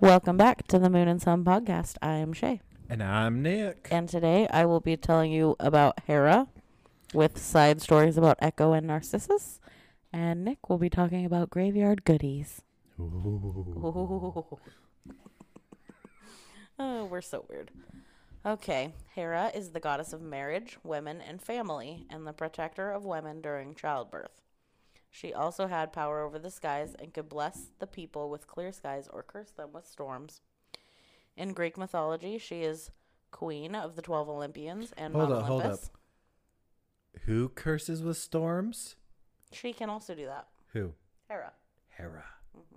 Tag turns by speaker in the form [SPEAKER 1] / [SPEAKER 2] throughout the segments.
[SPEAKER 1] Welcome back to the Moon and Sun podcast. I am Shay.
[SPEAKER 2] And I'm Nick.
[SPEAKER 1] And today I will be telling you about Hera with side stories about Echo and Narcissus. And Nick will be talking about graveyard goodies.
[SPEAKER 2] Ooh.
[SPEAKER 1] oh, we're so weird. Okay, Hera is the goddess of marriage, women, and family, and the protector of women during childbirth. She also had power over the skies and could bless the people with clear skies or curse them with storms. In Greek mythology, she is queen of the 12 Olympians and
[SPEAKER 2] Hold
[SPEAKER 1] Mount
[SPEAKER 2] up, hold
[SPEAKER 1] Olympus.
[SPEAKER 2] Who curses with storms?
[SPEAKER 1] She can also do that.
[SPEAKER 2] Who?
[SPEAKER 1] Hera.
[SPEAKER 2] Hera. Mm-hmm.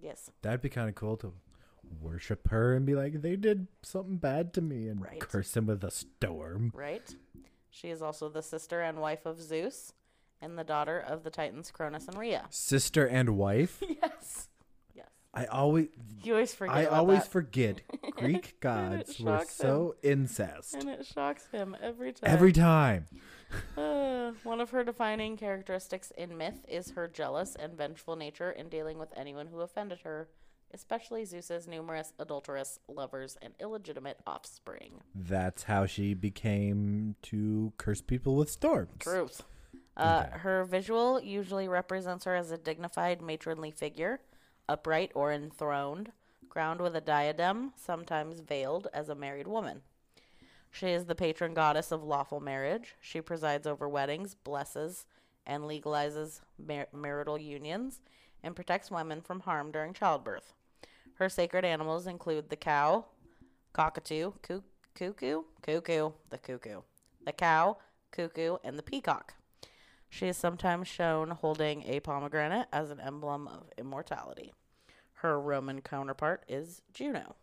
[SPEAKER 1] Yes.
[SPEAKER 2] That'd be kind of cool to worship her and be like, they did something bad to me and
[SPEAKER 1] Right.
[SPEAKER 2] curse them with a storm.
[SPEAKER 1] Right? She is also the sister and wife of Zeus and the daughter of the Titans Cronus and Rhea.
[SPEAKER 2] Sister and wife?
[SPEAKER 1] Yes. Yes.
[SPEAKER 2] I always
[SPEAKER 1] You always forget
[SPEAKER 2] I always
[SPEAKER 1] that.
[SPEAKER 2] forget Greek gods were
[SPEAKER 1] shocks
[SPEAKER 2] so incest.
[SPEAKER 1] and it shocks him every time.
[SPEAKER 2] Every time.
[SPEAKER 1] Uh, one of her defining characteristics in myth is her jealous and vengeful nature in dealing with anyone who offended her, especially Zeus's numerous adulterous lovers and illegitimate offspring.
[SPEAKER 2] That's how she became to curse people with storms.
[SPEAKER 1] Truth. Uh,
[SPEAKER 2] Okay.
[SPEAKER 1] Her visual usually represents her as a dignified matronly figure, upright or enthroned, crowned with a diadem, sometimes veiled as a married woman. She is the patron goddess of lawful marriage. She presides over weddings, blesses, and legalizes mar- marital unions, and protects women from harm during childbirth. Her sacred animals include the cow, cockatoo, coo- cuckoo, cuckoo, the cuckoo, the cow, cuckoo, and the peacock. She is sometimes shown holding a pomegranate as an emblem of immortality. Her Roman counterpart is Juno.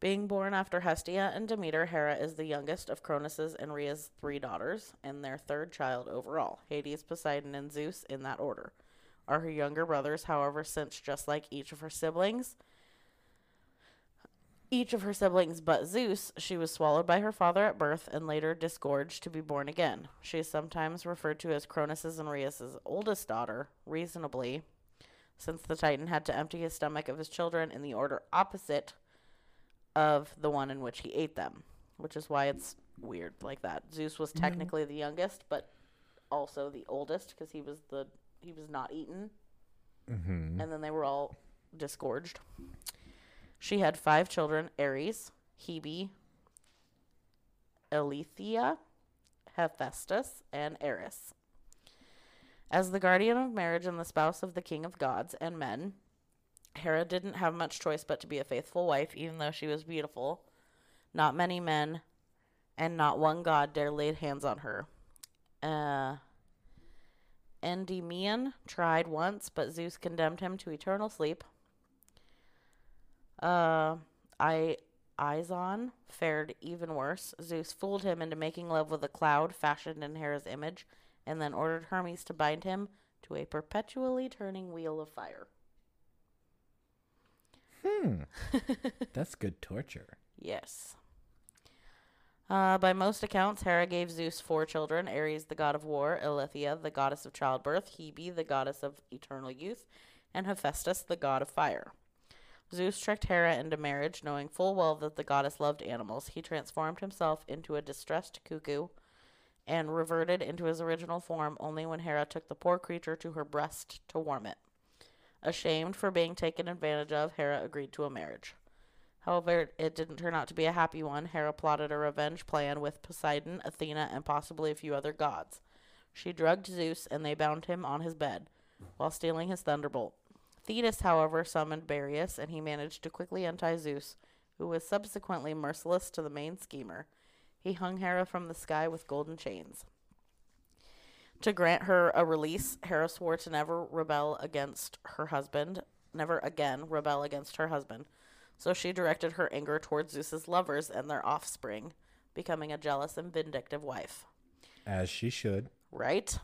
[SPEAKER 1] Being born after Hestia and Demeter, Hera is the youngest of Cronus's and Rhea's three daughters, and their third child overall. Hades, Poseidon, and Zeus, in that order, are her younger brothers. However, since just like each of her siblings, each of her siblings but Zeus, she was swallowed by her father at birth and later disgorged to be born again. She is sometimes referred to as Cronus's and Rhea's oldest daughter, reasonably, since the Titan had to empty his stomach of his children in the order opposite of the one in which he ate them, which is why it's weird like that. Zeus was mm-hmm. technically the youngest, but also the oldest because he was the he was not eaten,
[SPEAKER 2] Mm-hmm.
[SPEAKER 1] and then they were all disgorged. She had five children: Ares, Hebe, Elethia, Hephaestus, and Eris. As the guardian of marriage and the spouse of the king of gods and men, Hera didn't have much choice but to be a faithful wife, even though she was beautiful. Not many men and not one god dare lay hands on her. Uh, Endymion tried once, but Zeus condemned him to eternal sleep. Uh, I Ixion fared even worse. Zeus fooled him into making love with a cloud fashioned in Hera's image, and then ordered Hermes to bind him to a perpetually turning wheel of fire.
[SPEAKER 2] Hmm. That's good torture.
[SPEAKER 1] Yes. Uh, by most accounts, Hera gave Zeus four children Ares, the god of war, Elethia, the goddess of childbirth, Hebe, the goddess of eternal youth, and Hephaestus, the god of fire. Zeus tricked Hera into marriage, knowing full well that the goddess loved animals. He transformed himself into a distressed cuckoo and reverted into his original form only when Hera took the poor creature to her breast to warm it. Ashamed for being taken advantage of, Hera agreed to a marriage. However, it didn't turn out to be a happy one. Hera plotted a revenge plan with Poseidon, Athena, and possibly a few other gods. She drugged Zeus, and they bound him on his bed while stealing his thunderbolt. Thetis, however, summoned Boreas, and he managed to quickly untie Zeus, who was subsequently merciless to the main schemer. He hung Hera from the sky with golden chains. To grant her a release, Hera swore to never rebel against her husband, never again rebel against her husband. So she directed her anger towards Zeus's lovers and their offspring, becoming a jealous and vindictive wife.
[SPEAKER 2] As she should.
[SPEAKER 1] Right?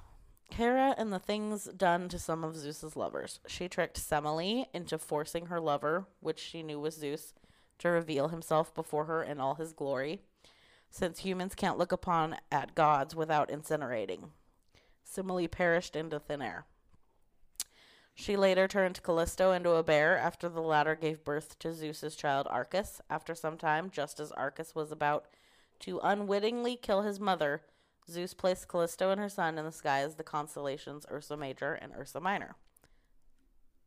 [SPEAKER 1] Hera and the things done to some of Zeus's lovers. She tricked Semele into forcing her lover, which she knew was Zeus, to reveal himself before her in all his glory, since humans can't look upon at gods without incinerating. Semele perished into thin air. She later turned Callisto into a bear after the latter gave birth to Zeus's child Arcas. After some time, just as Arcas was about to unwittingly kill his mother, Zeus placed Callisto and her son in the sky as the constellations Ursa Major and Ursa Minor,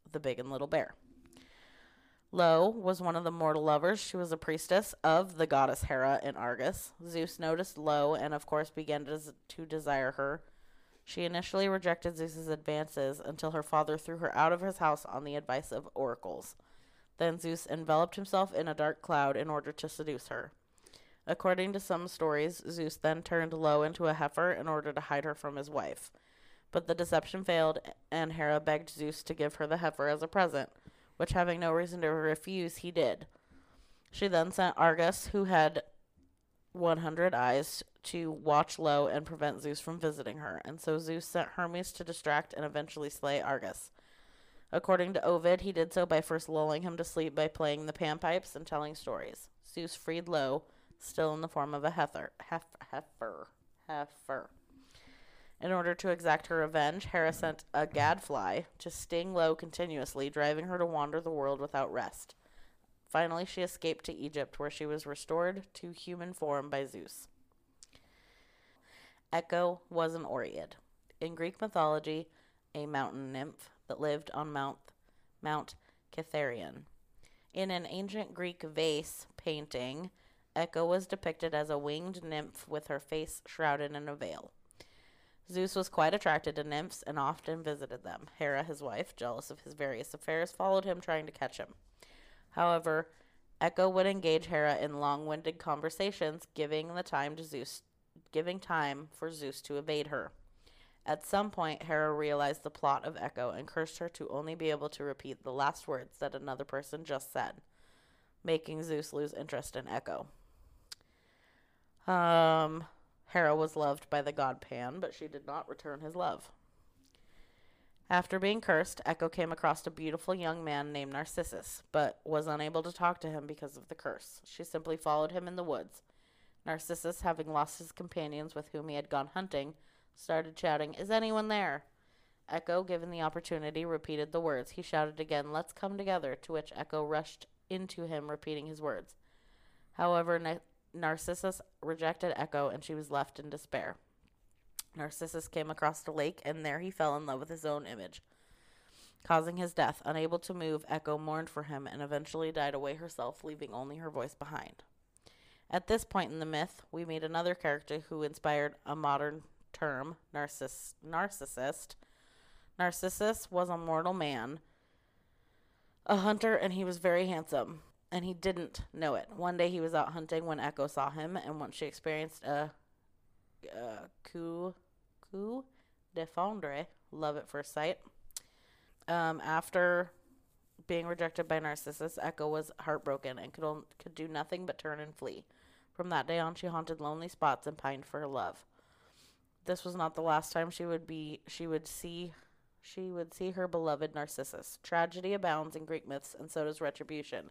[SPEAKER 1] the big and little bear. Lo was one of the mortal lovers. She was a priestess of the goddess Hera in Argus. Zeus noticed Lo and, of course, began to, to desire her. She initially rejected Zeus's advances until her father threw her out of his house on the advice of oracles. Then Zeus enveloped himself in a dark cloud in order to seduce her. According to some stories, Zeus then turned Lo into a heifer in order to hide her from his wife. But the deception failed, and Hera begged Zeus to give her the heifer as a present which having no reason to refuse, he did. She then sent Argus, who had 100 eyes, to watch low and prevent Zeus from visiting her, and so Zeus sent Hermes to distract and eventually slay Argus. According to Ovid, he did so by first lulling him to sleep by playing the panpipes and telling stories. Zeus freed Lo, still in the form of a heifer. Heifer. Heifer. In order to exact her revenge, Hera sent a gadfly to sting Lo continuously, driving her to wander the world without rest. Finally, she escaped to Egypt, where she was restored to human form by Zeus. Echo was an Oread. In Greek mythology, a mountain nymph that lived on Mount, Mount Cithæron. In an ancient Greek vase painting, Echo was depicted as a winged nymph with her face shrouded in a veil. Zeus was quite attracted to nymphs and often visited them. Hera, his wife, jealous of his various affairs, followed him trying to catch him. However, Echo would engage Hera in long-winded conversations, giving the time to Zeus, giving time for Zeus to evade her. At some point, Hera realized the plot of Echo and cursed her to only be able to repeat the last words that another person just said, making Zeus lose interest in Echo. Um, Hera was loved by the god Pan, but she did not return his love. After being cursed, Echo came across a beautiful young man named Narcissus, but was unable to talk to him because of the curse. She simply followed him in the woods. Narcissus, having lost his companions with whom he had gone hunting, started shouting, Is anyone there? Echo, given the opportunity, repeated the words. He shouted again, Let's come together, to which Echo rushed into him, repeating his words. However, Narcissus rejected Echo and she was left in despair. Narcissus came across the lake and there he fell in love with his own image, causing his death. Unable to move, Echo mourned for him and eventually died away herself, leaving only her voice behind. At this point in the myth, we meet another character who inspired a modern term, narciss- narcissist. Narcissus was a mortal man, a hunter, and he was very handsome and he didn't know it. One day he was out hunting when Echo saw him, and once she experienced a, a coup, coup de foudre, love at first sight. Um, after being rejected by Narcissus, Echo was heartbroken and could could do nothing but turn and flee. From that day on, she haunted lonely spots and pined for her love. This was not the last time she would be she would see she would see her beloved Narcissus. Tragedy abounds in Greek myths, and so does retribution.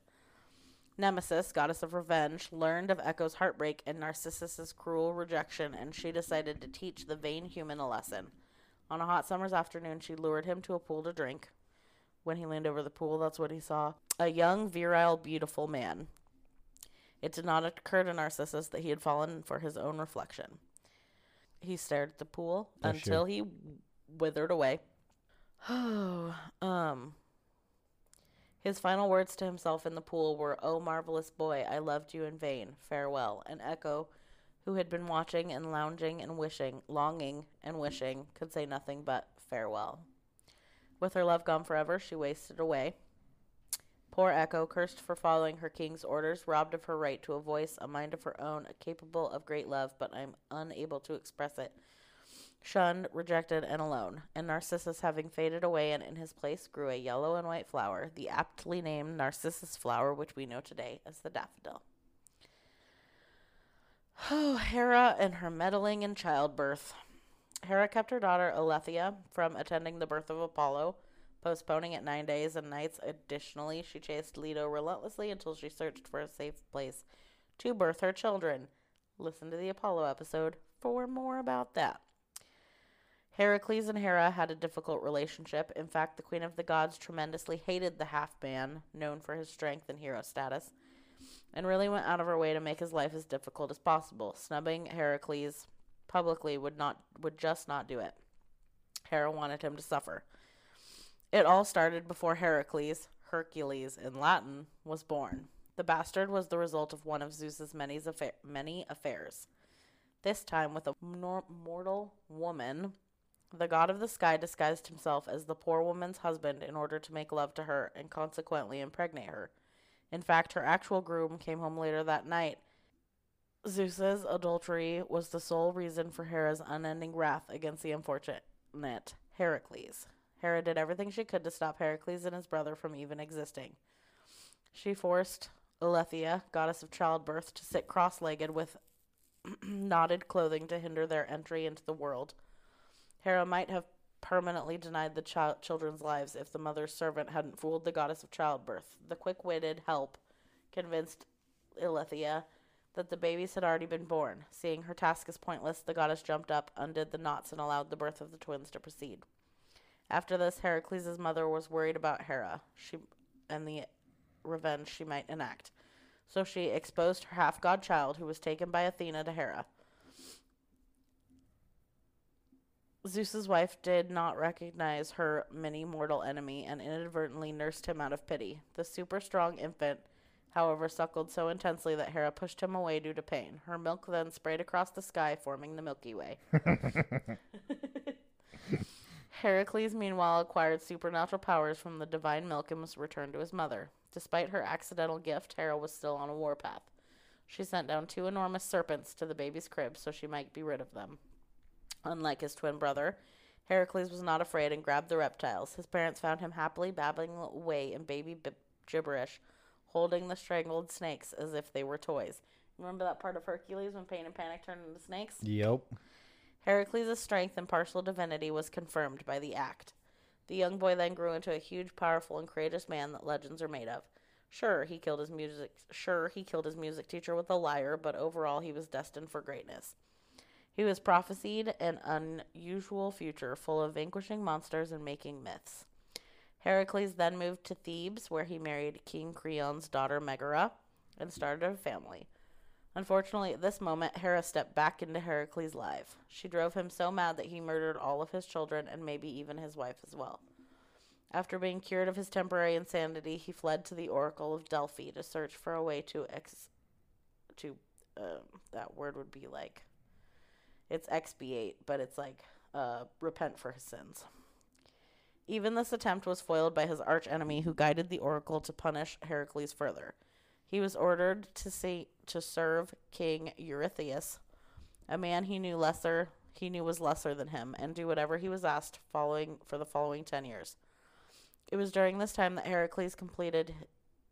[SPEAKER 1] Nemesis, goddess of revenge, learned of Echo's heartbreak and Narcissus's cruel rejection, and she decided to teach the vain human a lesson. On a hot summer's afternoon, she lured him to a pool to drink. When he leaned over the pool, that's what he saw a young, virile, beautiful man. It did not occur to Narcissus that he had fallen for his own reflection. He stared at the pool
[SPEAKER 2] That's
[SPEAKER 1] until he withered away. Oh, um, his final words to himself in the pool were, Oh, marvelous boy, I loved you in vain. Farewell. And Echo, who had been watching and lounging and wishing, longing and wishing, could say nothing but farewell. With her love gone forever, she wasted away. Poor Echo, cursed for following her king's orders, robbed of her right to a voice, a mind of her own, capable of great love, but I'm unable to express it shunned, rejected, and alone. And Narcissus, having faded away, and in his place grew a yellow and white flower, the aptly named Narcissus flower, which we know today as the daffodil. Oh, Hera and her meddling in childbirth. Hera kept her daughter Eileithyia from attending the birth of Apollo, postponing it nine days and nights. Additionally, she chased Leto relentlessly until she searched for a safe place to birth her children. Listen to the Apollo episode for more about that. Heracles and Hera had a difficult relationship. In fact, the Queen of the Gods tremendously hated the half man, known for his strength and hero status, and really went out of her way to make his life as difficult as possible. Snubbing Heracles publicly would not would just not do it. Hera wanted him to suffer. It all started before Heracles, Hercules in Latin, was born. The bastard was the result of one of Zeus's many, affa- many affairs. This time with a mortal woman the god of the sky disguised himself as the poor woman's husband in order to make love to her and consequently impregnate her. In fact, her actual groom came home later that night. Zeus's adultery was the sole reason for Hera's unending wrath against the unfortunate Heracles. Hera did everything she could to stop Heracles and his brother from even existing. She forced Eileithyia, goddess of childbirth, to sit cross legged with knotted clothing to hinder their entry into the world. Hera might have permanently denied the ch- children's lives if the mother's servant hadn't fooled the goddess of childbirth. The quick witted help convinced Eileithyia that the babies had already been born. Seeing her task as pointless, the goddess jumped up, undid the knots, and allowed the birth of the twins to proceed. After this, Heracles' mother was worried about Hera she, and the revenge she might enact. So she exposed her half god child, who was taken by Athena to Hera. Zeus's wife did not recognize her mini mortal enemy and inadvertently nursed him out of pity. The super strong infant, however, suckled so intensely that Hera pushed him away due to pain. Her milk then sprayed across the sky, forming the Milky Way. Heracles, meanwhile, acquired supernatural powers from the divine milk and was returned to his mother. Despite her accidental gift, Hera was still on a warpath. She sent down two enormous serpents to the baby's crib so she might be rid of them. Unlike his twin brother, Heracles was not afraid and grabbed the reptiles. His parents found him happily babbling away in baby b- gibberish, holding the strangled snakes as if they were toys. Remember that part of Hercules when pain and panic turned into snakes?
[SPEAKER 2] Yep.
[SPEAKER 1] Heracles' strength and partial divinity was confirmed by the act. The young boy then grew into a huge, powerful, and courageous man that legends are made of. Sure, he killed his music. Sure, he killed his music teacher with a lyre, but overall, he was destined for greatness. He was prophesied an unusual future full of vanquishing monsters and making myths. Heracles then moved to Thebes, where he married King Creon's daughter Megara and started a family. Unfortunately, at this moment, Hera stepped back into Heracles' life. She drove him so mad that he murdered all of his children and maybe even his wife as well. After being cured of his temporary insanity, he fled to the Oracle of Delphi to search for a way to ex to uh, that word would be like it's expiate, but it's like uh, repent for his sins. Even this attempt was foiled by his archenemy, who guided the oracle to punish Heracles further. He was ordered to see to serve King Eurystheus, a man he knew lesser he knew was lesser than him, and do whatever he was asked following for the following ten years. It was during this time that Heracles completed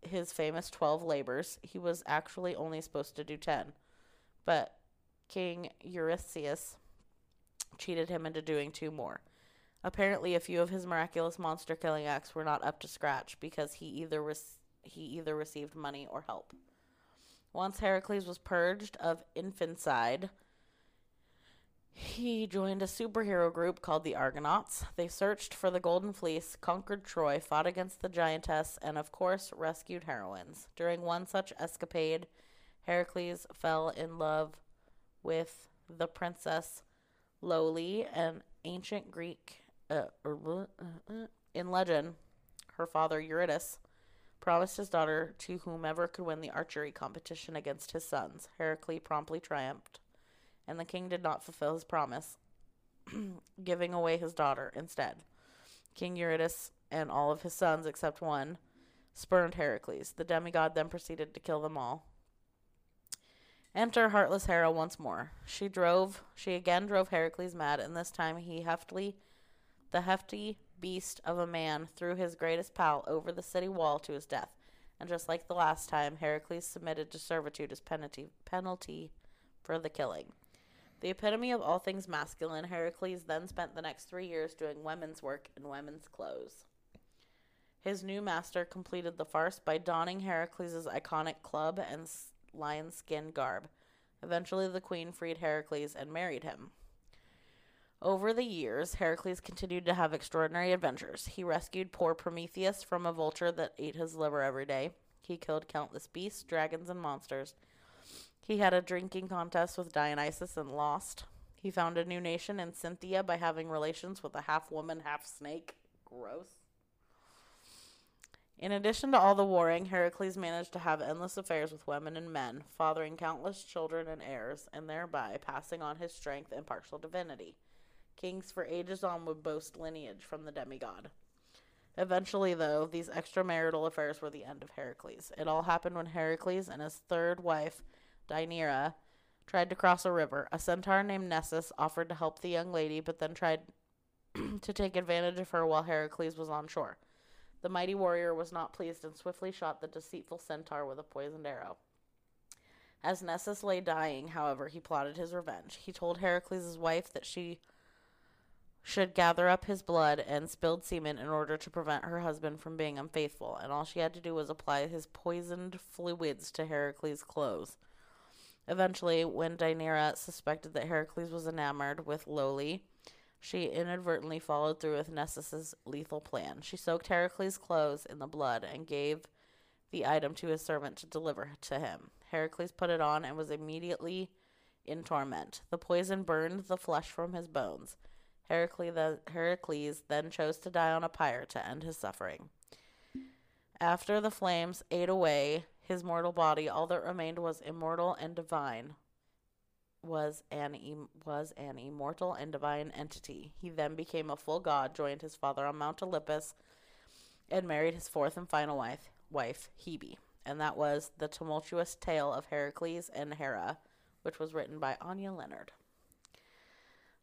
[SPEAKER 1] his famous twelve labors. He was actually only supposed to do ten, but King Eurystheus cheated him into doing two more. Apparently, a few of his miraculous monster killing acts were not up to scratch because he either he either received money or help. Once Heracles was purged of infanticide, he joined a superhero group called the Argonauts. They searched for the Golden Fleece, conquered Troy, fought against the giantess, and of course rescued heroines. During one such escapade, Heracles fell in love with the princess Loli, an ancient Greek. Uh, uh, uh, in legend, her father Eurytus promised his daughter to whomever could win the archery competition against his sons. Heracles promptly triumphed, and the king did not fulfill his promise, giving away his daughter instead. King Eurytus and all of his sons, except one, spurned Heracles. The demigod then proceeded to kill them all. Enter heartless Hera once more. She drove, she again drove Heracles mad, and this time he heftily, the hefty beast of a man, threw his greatest pal over the city wall to his death. And just like the last time, Heracles submitted to servitude as penalty, penalty for the killing. The epitome of all things masculine, Heracles then spent the next three years doing women's work in women's clothes. His new master completed the farce by donning Heracles' iconic club and lion skin garb. Eventually, the queen freed Heracles and married him. Over the years, Heracles continued to have extraordinary adventures. He rescued poor Prometheus from a vulture that ate his liver every day. He killed countless beasts, dragons, and monsters. He had a drinking contest with Dionysus and lost. He found a new nation in Scythia by having relations with a half woman, half snake. Gross. In addition to all the warring, Heracles managed to have endless affairs with women and men, fathering countless children and heirs, and thereby passing on his strength and partial divinity. Kings for ages on would boast lineage from the demigod. Eventually, though, these extramarital affairs were the end of Heracles. It all happened when Heracles and his third wife, Deianira, tried to cross a river. A centaur named Nessus offered to help the young lady, but then tried to take advantage of her while Heracles was on shore. The mighty warrior was not pleased and swiftly shot the deceitful centaur with a poisoned arrow. As Nessus lay dying, however, he plotted his revenge. He told Heracles' wife that she should gather up his blood and spilled semen in order to prevent her husband from being unfaithful, and all she had to do was apply his poisoned fluids to Heracles' clothes. Eventually, when Deianira suspected that Heracles was enamored with Loli, she inadvertently followed through with Nessus's lethal plan. She soaked Heracles' clothes in the blood and gave the item to his servant to deliver to him. Heracles put it on and was immediately in torment. The poison burned the flesh from his bones. Heracles, the, Heracles then chose to die on a pyre to end his suffering. After the flames ate away his mortal body, all that remained was immortal and divine. Was an em- was an immortal and divine entity. He then became a full god, joined his father on Mount Olympus, and married his fourth and final wife, wife Hebe. And that was the tumultuous tale of Heracles and Hera, which was written by Anya Leonard.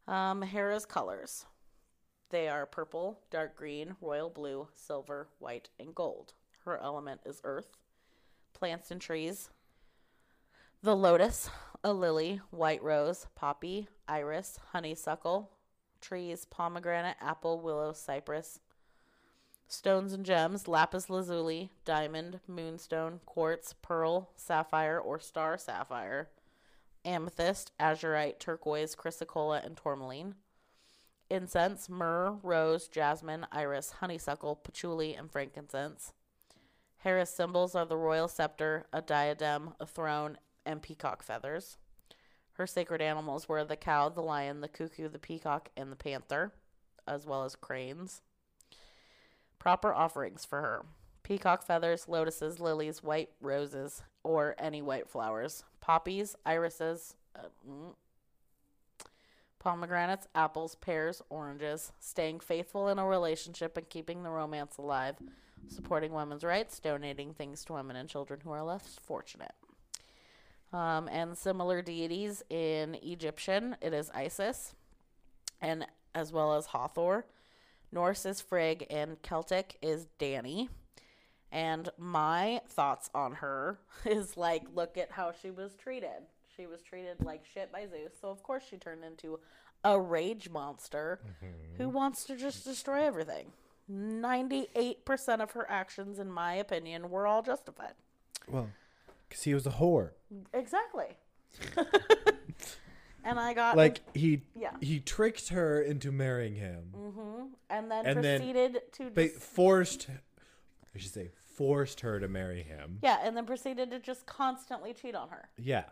[SPEAKER 1] Um, Hera's colors. They are purple, dark green, royal blue, silver, white, and gold. Her element is earth. Plants and trees. The lotus, a lily, white rose, poppy, iris, honeysuckle. Trees, pomegranate, apple, willow, cypress. Stones and gems, lapis lazuli, diamond, moonstone, quartz, pearl, sapphire, or star sapphire amethyst, azurite, turquoise, chrysocolla, and tourmaline. Incense, myrrh, rose, jasmine, iris, honeysuckle, patchouli, and frankincense. Hera's symbols are the royal scepter, a diadem, a throne, and peacock feathers. Her sacred animals were the cow, the lion, the cuckoo, the peacock, and the panther, as well as cranes. Proper offerings for her peacock feathers, lotuses, lilies, white roses, or any white flowers, poppies, irises, uh, mm, pomegranates, apples, pears, oranges, staying faithful in a relationship and keeping the romance alive, supporting women's rights, donating things to women and children who are less fortunate. Um, and similar deities in Egyptian, it is Isis, and as well as Hathor. Norse is Frigg, and Celtic is Dani. And my thoughts on her is like, look at how she was treated. She was treated like shit by Zeus. So, of course, she turned into a rage monster who wants to just destroy everything. 98% of her actions, in my opinion, were all justified.
[SPEAKER 2] Well, because he was a whore.
[SPEAKER 1] Exactly. and I got
[SPEAKER 2] Like he
[SPEAKER 1] yeah.
[SPEAKER 2] he tricked her into marrying him.
[SPEAKER 1] hmm And then
[SPEAKER 2] And then
[SPEAKER 1] proceeded to
[SPEAKER 2] Ba-
[SPEAKER 1] just,
[SPEAKER 2] forced I should say forced her to marry him.
[SPEAKER 1] yeah, and then proceeded to just constantly cheat on her.
[SPEAKER 2] Yeah.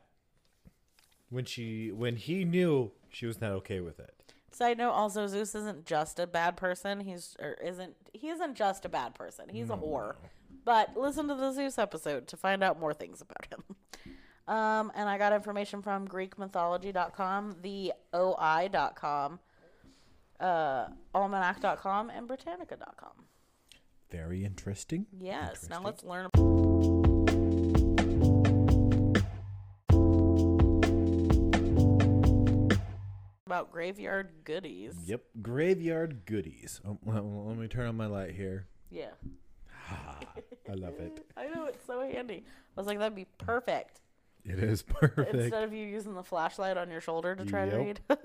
[SPEAKER 2] When she when he knew she was not okay with it.
[SPEAKER 1] Side note: Also, Zeus isn't just a bad person. He's or isn't he isn't just a bad person. He's a whore. But listen to the Zeus episode to find out more things about him. Um, and I got information from GreekMythology.com, the OI.com, uh, Almanac.com, and Britannica.com.
[SPEAKER 2] Very interesting.
[SPEAKER 1] Yes. Now let's learn. About graveyard goodies.
[SPEAKER 2] Yep. Graveyard goodies. Oh, well, let me turn on my light here.
[SPEAKER 1] Yeah.
[SPEAKER 2] I love it.
[SPEAKER 1] I know it's so handy. I was like, that'd be perfect.
[SPEAKER 2] It is perfect.
[SPEAKER 1] Instead of you using the flashlight on your shoulder to try to read.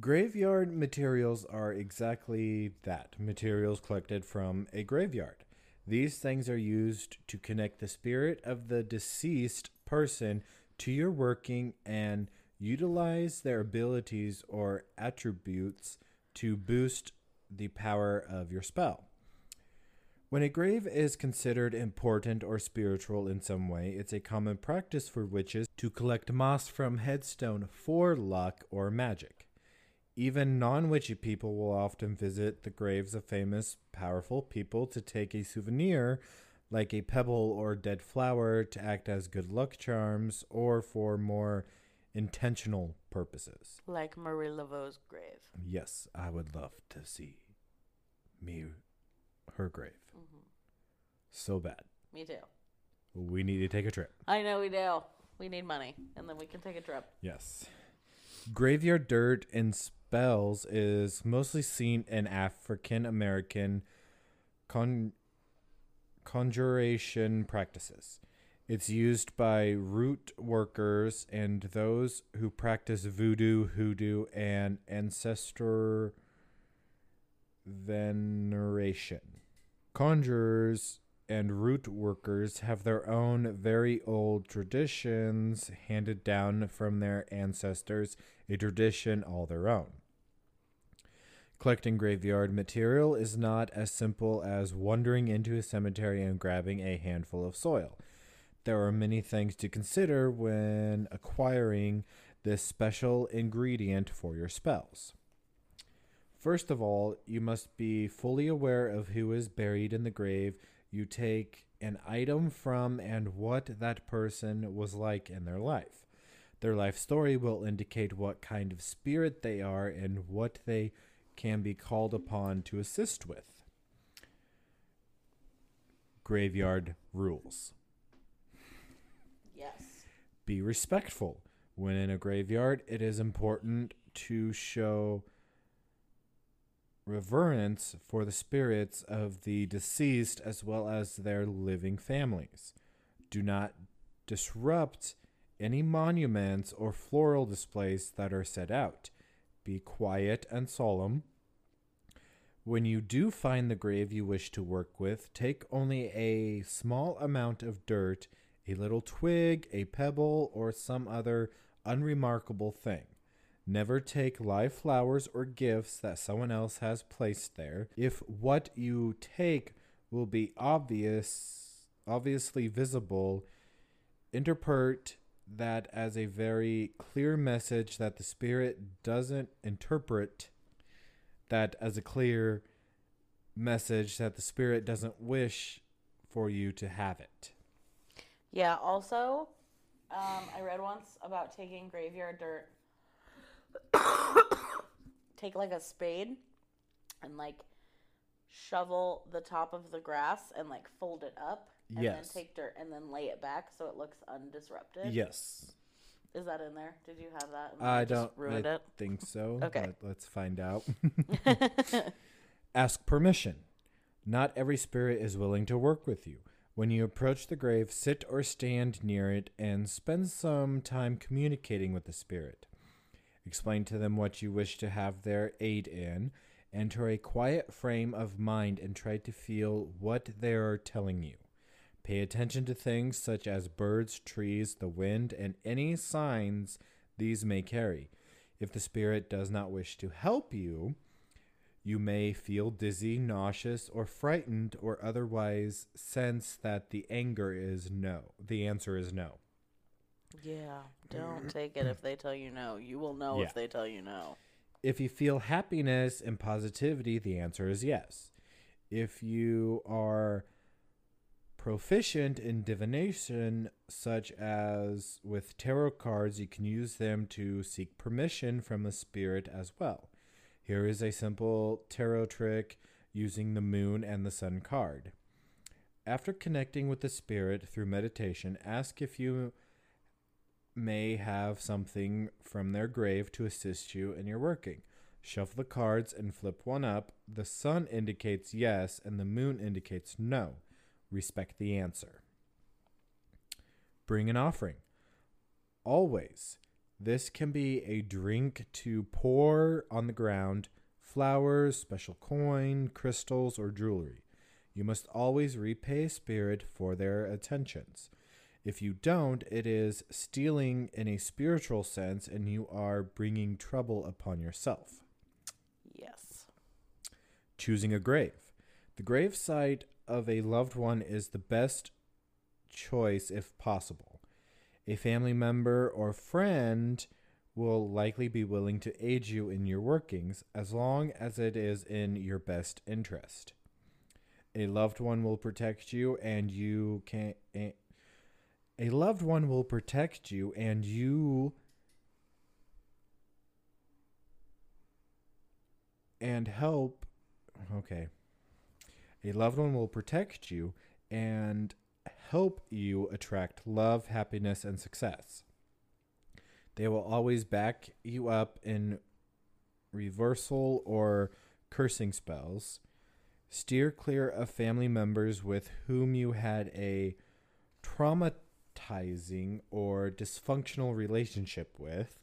[SPEAKER 2] Graveyard materials are exactly that materials collected from a graveyard. These things are used to connect the spirit of the deceased person to your working and Utilize their abilities or attributes to boost the power of your spell. When a grave is considered important or spiritual in some way, it's a common practice for witches to collect moss from headstone for luck or magic. Even non witchy people will often visit the graves of famous, powerful people to take a souvenir, like a pebble or dead flower, to act as good luck charms or for more intentional purposes.
[SPEAKER 1] Like Marie Laveau's grave.
[SPEAKER 2] Yes, I would love to see me, her grave. Mm-hmm. So bad.
[SPEAKER 1] Me too.
[SPEAKER 2] We need to take a trip.
[SPEAKER 1] I know we do. We need money, and then we can take a trip.
[SPEAKER 2] Yes. Graveyard dirt and spells is mostly seen in African American con- conjuration practices. It's used by root workers and those who practice voodoo, hoodoo, and ancestor veneration. Conjurers and root workers have their own very old traditions handed down from their ancestors, a tradition all their own. Collecting graveyard material is not as simple as wandering into a cemetery and grabbing a handful of soil. There are many things to consider when acquiring this special ingredient for your spells. First of all, you must be fully aware of who is buried in the grave you take an item from and what that person was like in their life. Their life story will indicate what kind of spirit they are and what they can be called upon to assist with. Graveyard rules.
[SPEAKER 1] Yes.
[SPEAKER 2] Be respectful. When in a graveyard, it is important to show reverence for the spirits of the deceased as well as their living families. Do not disrupt any monuments or floral displays that are set out. Be quiet and solemn. When you do find the grave you wish to work with, take only a small amount of dirt, a little twig, a pebble, or some other unremarkable thing. Never take live flowers or gifts that someone else has placed there. If what you take will be obvious, obviously visible, interpret that as a very clear message that the spirit doesn't interpret that as a clear message that the spirit doesn't wish for you to have it.
[SPEAKER 1] Yeah. Also, um, I read once about taking graveyard dirt. Take like a spade and like shovel the top of the grass and like fold it up. And
[SPEAKER 2] Yes.
[SPEAKER 1] then take dirt and then lay it back so it looks undisrupted.
[SPEAKER 2] Yes.
[SPEAKER 1] Is that in there? Did you have that? and
[SPEAKER 2] I don't
[SPEAKER 1] ruined
[SPEAKER 2] I
[SPEAKER 1] it.
[SPEAKER 2] think so.
[SPEAKER 1] Okay.
[SPEAKER 2] But let's find out. Ask permission. Not every spirit is willing to work with you. When you approach the grave, sit or stand near it and spend some time communicating with the spirit. Explain to them what you wish to have their aid in. Enter a quiet frame of mind and try to feel what they are telling you. Pay attention to things such as birds, trees, the wind, and any signs these may carry. If the spirit does not wish to help you, you may feel dizzy, nauseous, or frightened, or otherwise sense that the anger is no. The answer is no.
[SPEAKER 1] Yeah. Don't take it if they tell you no. You will know
[SPEAKER 2] Yeah.
[SPEAKER 1] if they tell you no.
[SPEAKER 2] If you feel happiness and positivity, the answer is yes. If you are proficient in divination, such as with tarot cards, you can use them to seek permission from the spirit as well. Here is a simple tarot trick using the moon and the sun card. After connecting with the spirit through meditation, ask if you may have something from their grave to assist you in your working. Shuffle the cards and flip one up. The sun indicates yes, and the moon indicates no. Respect the answer. Bring an offering. Always. This can be a drink to pour on the ground, flowers, special coin, crystals, or jewelry. You must always repay a spirit for their attentions. If you don't, it is stealing in a spiritual sense and you are bringing trouble upon yourself.
[SPEAKER 1] Yes.
[SPEAKER 2] Choosing a grave. The grave site of a loved one is the best choice if possible. A family member or friend will likely be willing to aid you in your workings as long as it is in your best interest. A loved one will protect you and you can a, loved one will protect you and you and help okay. A loved one will protect you and help you attract love, happiness and success. They will always back you up in reversal or cursing spells. Steer clear of family members with whom you had a traumatizing or dysfunctional relationship with.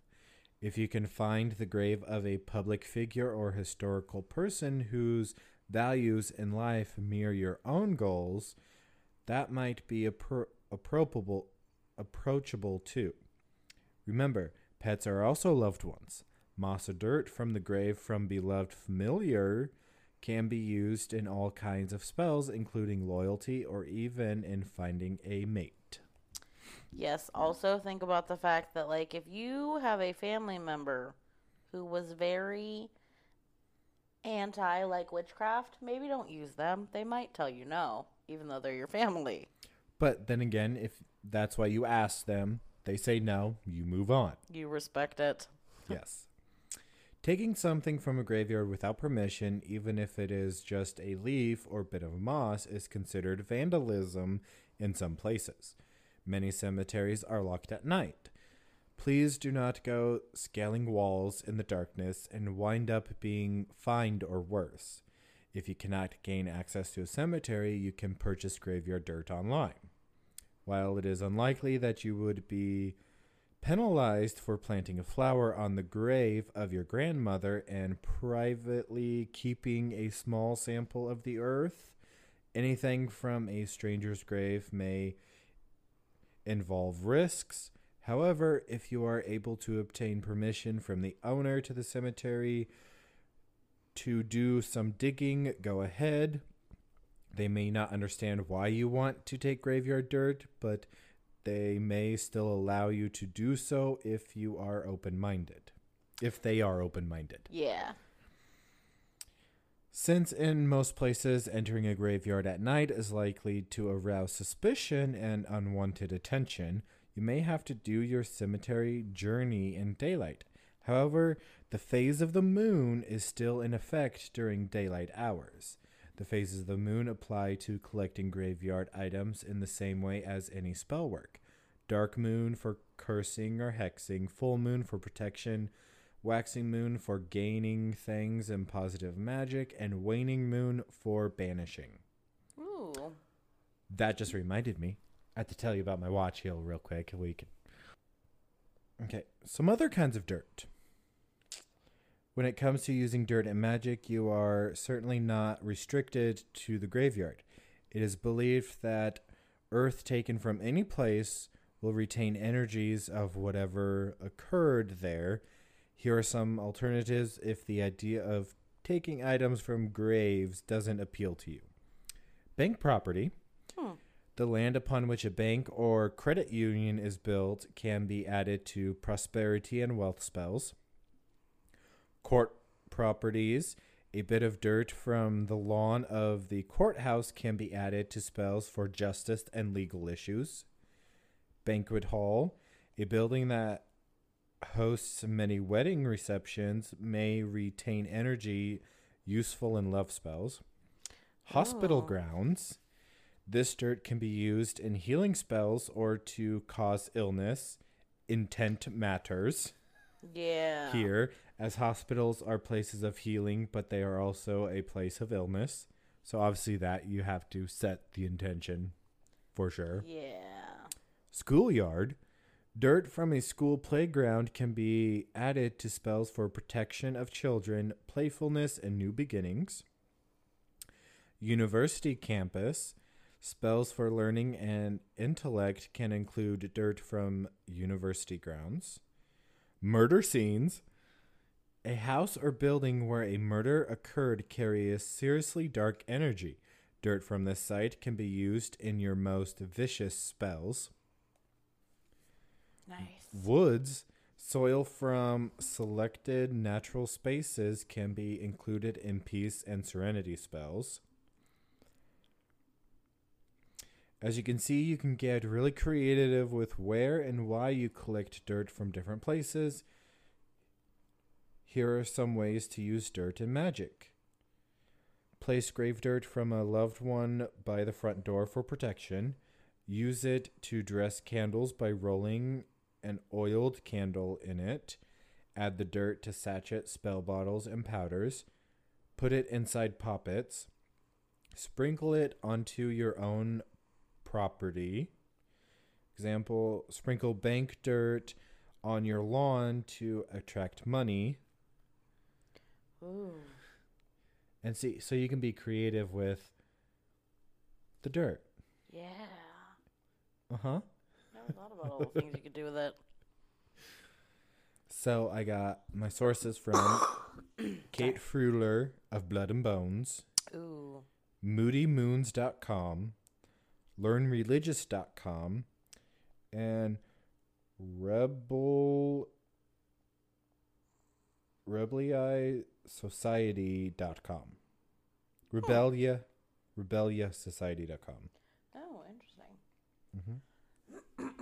[SPEAKER 2] If you can find the grave of a public figure or historical person whose values in life mirror your own goals, that might be appro- approachable, approachable too. Remember, pets are also loved ones. Moss or dirt from the grave from beloved familiar can be used in all kinds of spells, including loyalty or even in finding a mate.
[SPEAKER 1] Yes. Also, think about the fact that, like, if you have a family member who was very anti, like, witchcraft, maybe don't use them. They might tell you no, even though they're your family.
[SPEAKER 2] But then again, if that's why you ask them, they say no, you move on.
[SPEAKER 1] You respect it.
[SPEAKER 2] yes. Taking something from a graveyard without permission, even if it is just a leaf or bit of moss, is considered vandalism in some places. Many cemeteries are locked at night. Please do not go scaling walls in the darkness and wind up being fined or worse. If you cannot gain access to a cemetery, you can purchase graveyard dirt online. While it is unlikely that you would be penalized for planting a flower on the grave of your grandmother and privately keeping a small sample of the earth, anything from a stranger's grave may involve risks. However, if you are able to obtain permission from the owner to the cemetery to do some digging, go ahead. They may not understand why you want to take graveyard dirt, but they may still allow you to do so if you are open minded. If they are open minded.
[SPEAKER 1] Yeah.
[SPEAKER 2] Since in most places, entering a graveyard at night is likely to arouse suspicion and unwanted attention, you may have to do your cemetery journey in daylight. However, the phase of the moon is still in effect during daylight hours. The phases of the moon apply to collecting graveyard items in the same way as any spell work. Dark moon for cursing or hexing, full moon for protection, waxing moon for gaining things and positive magic, and waning moon for banishing.
[SPEAKER 1] Ooh.
[SPEAKER 2] That just reminded me. I have to tell you about my watch heel real quick. We can. Okay, some other kinds of dirt. When it comes to using dirt and magic, you are certainly not restricted to the graveyard. It is believed that earth taken from any place will retain energies of whatever occurred there. Here are some alternatives if the idea of taking items from graves doesn't appeal to you. Bank property.
[SPEAKER 1] Hmm.
[SPEAKER 2] The land upon which a bank or credit union is built can be added to prosperity and wealth spells. Court properties. A bit of dirt from the lawn of the courthouse can be added to spells for justice and legal issues. Banquet hall. A building that hosts many wedding receptions may retain energy useful in love spells. Hospital
[SPEAKER 1] Oh.
[SPEAKER 2] grounds. This dirt can be used in healing spells or to cause illness. Intent matters
[SPEAKER 1] Yeah.
[SPEAKER 2] here, as hospitals are places of healing, but they are also a place of illness. So obviously that you have to set the intention for sure.
[SPEAKER 1] Yeah.
[SPEAKER 2] Schoolyard. Dirt from a school playground can be added to spells for protection of children, playfulness, and new beginnings. University campus. Spells for learning and intellect can include dirt from university grounds, murder scenes. A house or building where a murder occurred carries seriously dark energy. Dirt from this site can be used in your most vicious spells.
[SPEAKER 1] Nice.
[SPEAKER 2] Woods, soil from selected natural spaces can be included in peace and serenity spells. As you can see, you can get really creative with where and why you collect dirt from different places. Here are some ways to use dirt in magic. Place grave dirt from a loved one by the front door for protection. Use it to dress candles by rolling an oiled candle in it. Add the dirt to sachet, spell bottles, and powders. Put it inside poppets. Sprinkle it onto your own property. Example sprinkle bank dirt on your lawn to attract money.
[SPEAKER 1] Ooh.
[SPEAKER 2] And see, so you can be creative with the dirt.
[SPEAKER 1] Yeah.
[SPEAKER 2] Uh huh.
[SPEAKER 1] Never thought about all the things you could do with it.
[SPEAKER 2] So I got my sources from Kate Freuler of Blood and Bones,
[SPEAKER 1] Ooh.
[SPEAKER 2] moodymoons.com, learnreligions.com, and rebel rebelliasociety.com. Rebellia rebelliasociety.com.
[SPEAKER 1] Oh, interesting.
[SPEAKER 2] Mm-hmm.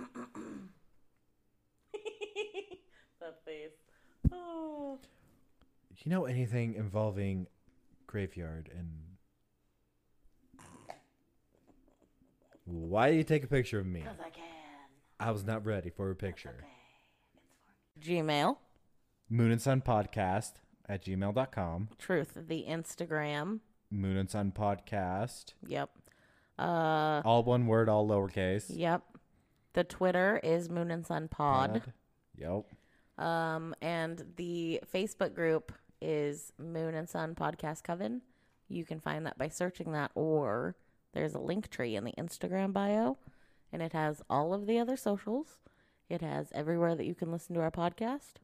[SPEAKER 1] that face. Oh.
[SPEAKER 2] You know anything involving graveyard and why do you take a picture of me?
[SPEAKER 1] Because I can.
[SPEAKER 2] I was not ready for a picture.
[SPEAKER 1] Okay. Gmail.
[SPEAKER 2] Moon and Sun Podcast at gmail.com.
[SPEAKER 1] Truth. The Instagram.
[SPEAKER 2] Moon and Sun Podcast.
[SPEAKER 1] Yep. Uh.
[SPEAKER 2] All one word, all lowercase.
[SPEAKER 1] Yep. The Twitter is Moon and Sun Pod.
[SPEAKER 2] Yep.
[SPEAKER 1] Um, and the Facebook group is Moon and Sun Podcast Coven. You can find that by searching that, or there's a link tree in the Instagram bio, and it has all of the other socials. It has everywhere that you can listen to our podcast.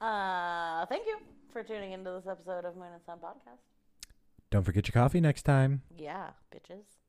[SPEAKER 1] Uh, thank you for tuning into this episode of Moon and Sun Podcast.
[SPEAKER 2] Don't forget your coffee next time.
[SPEAKER 1] Yeah, bitches.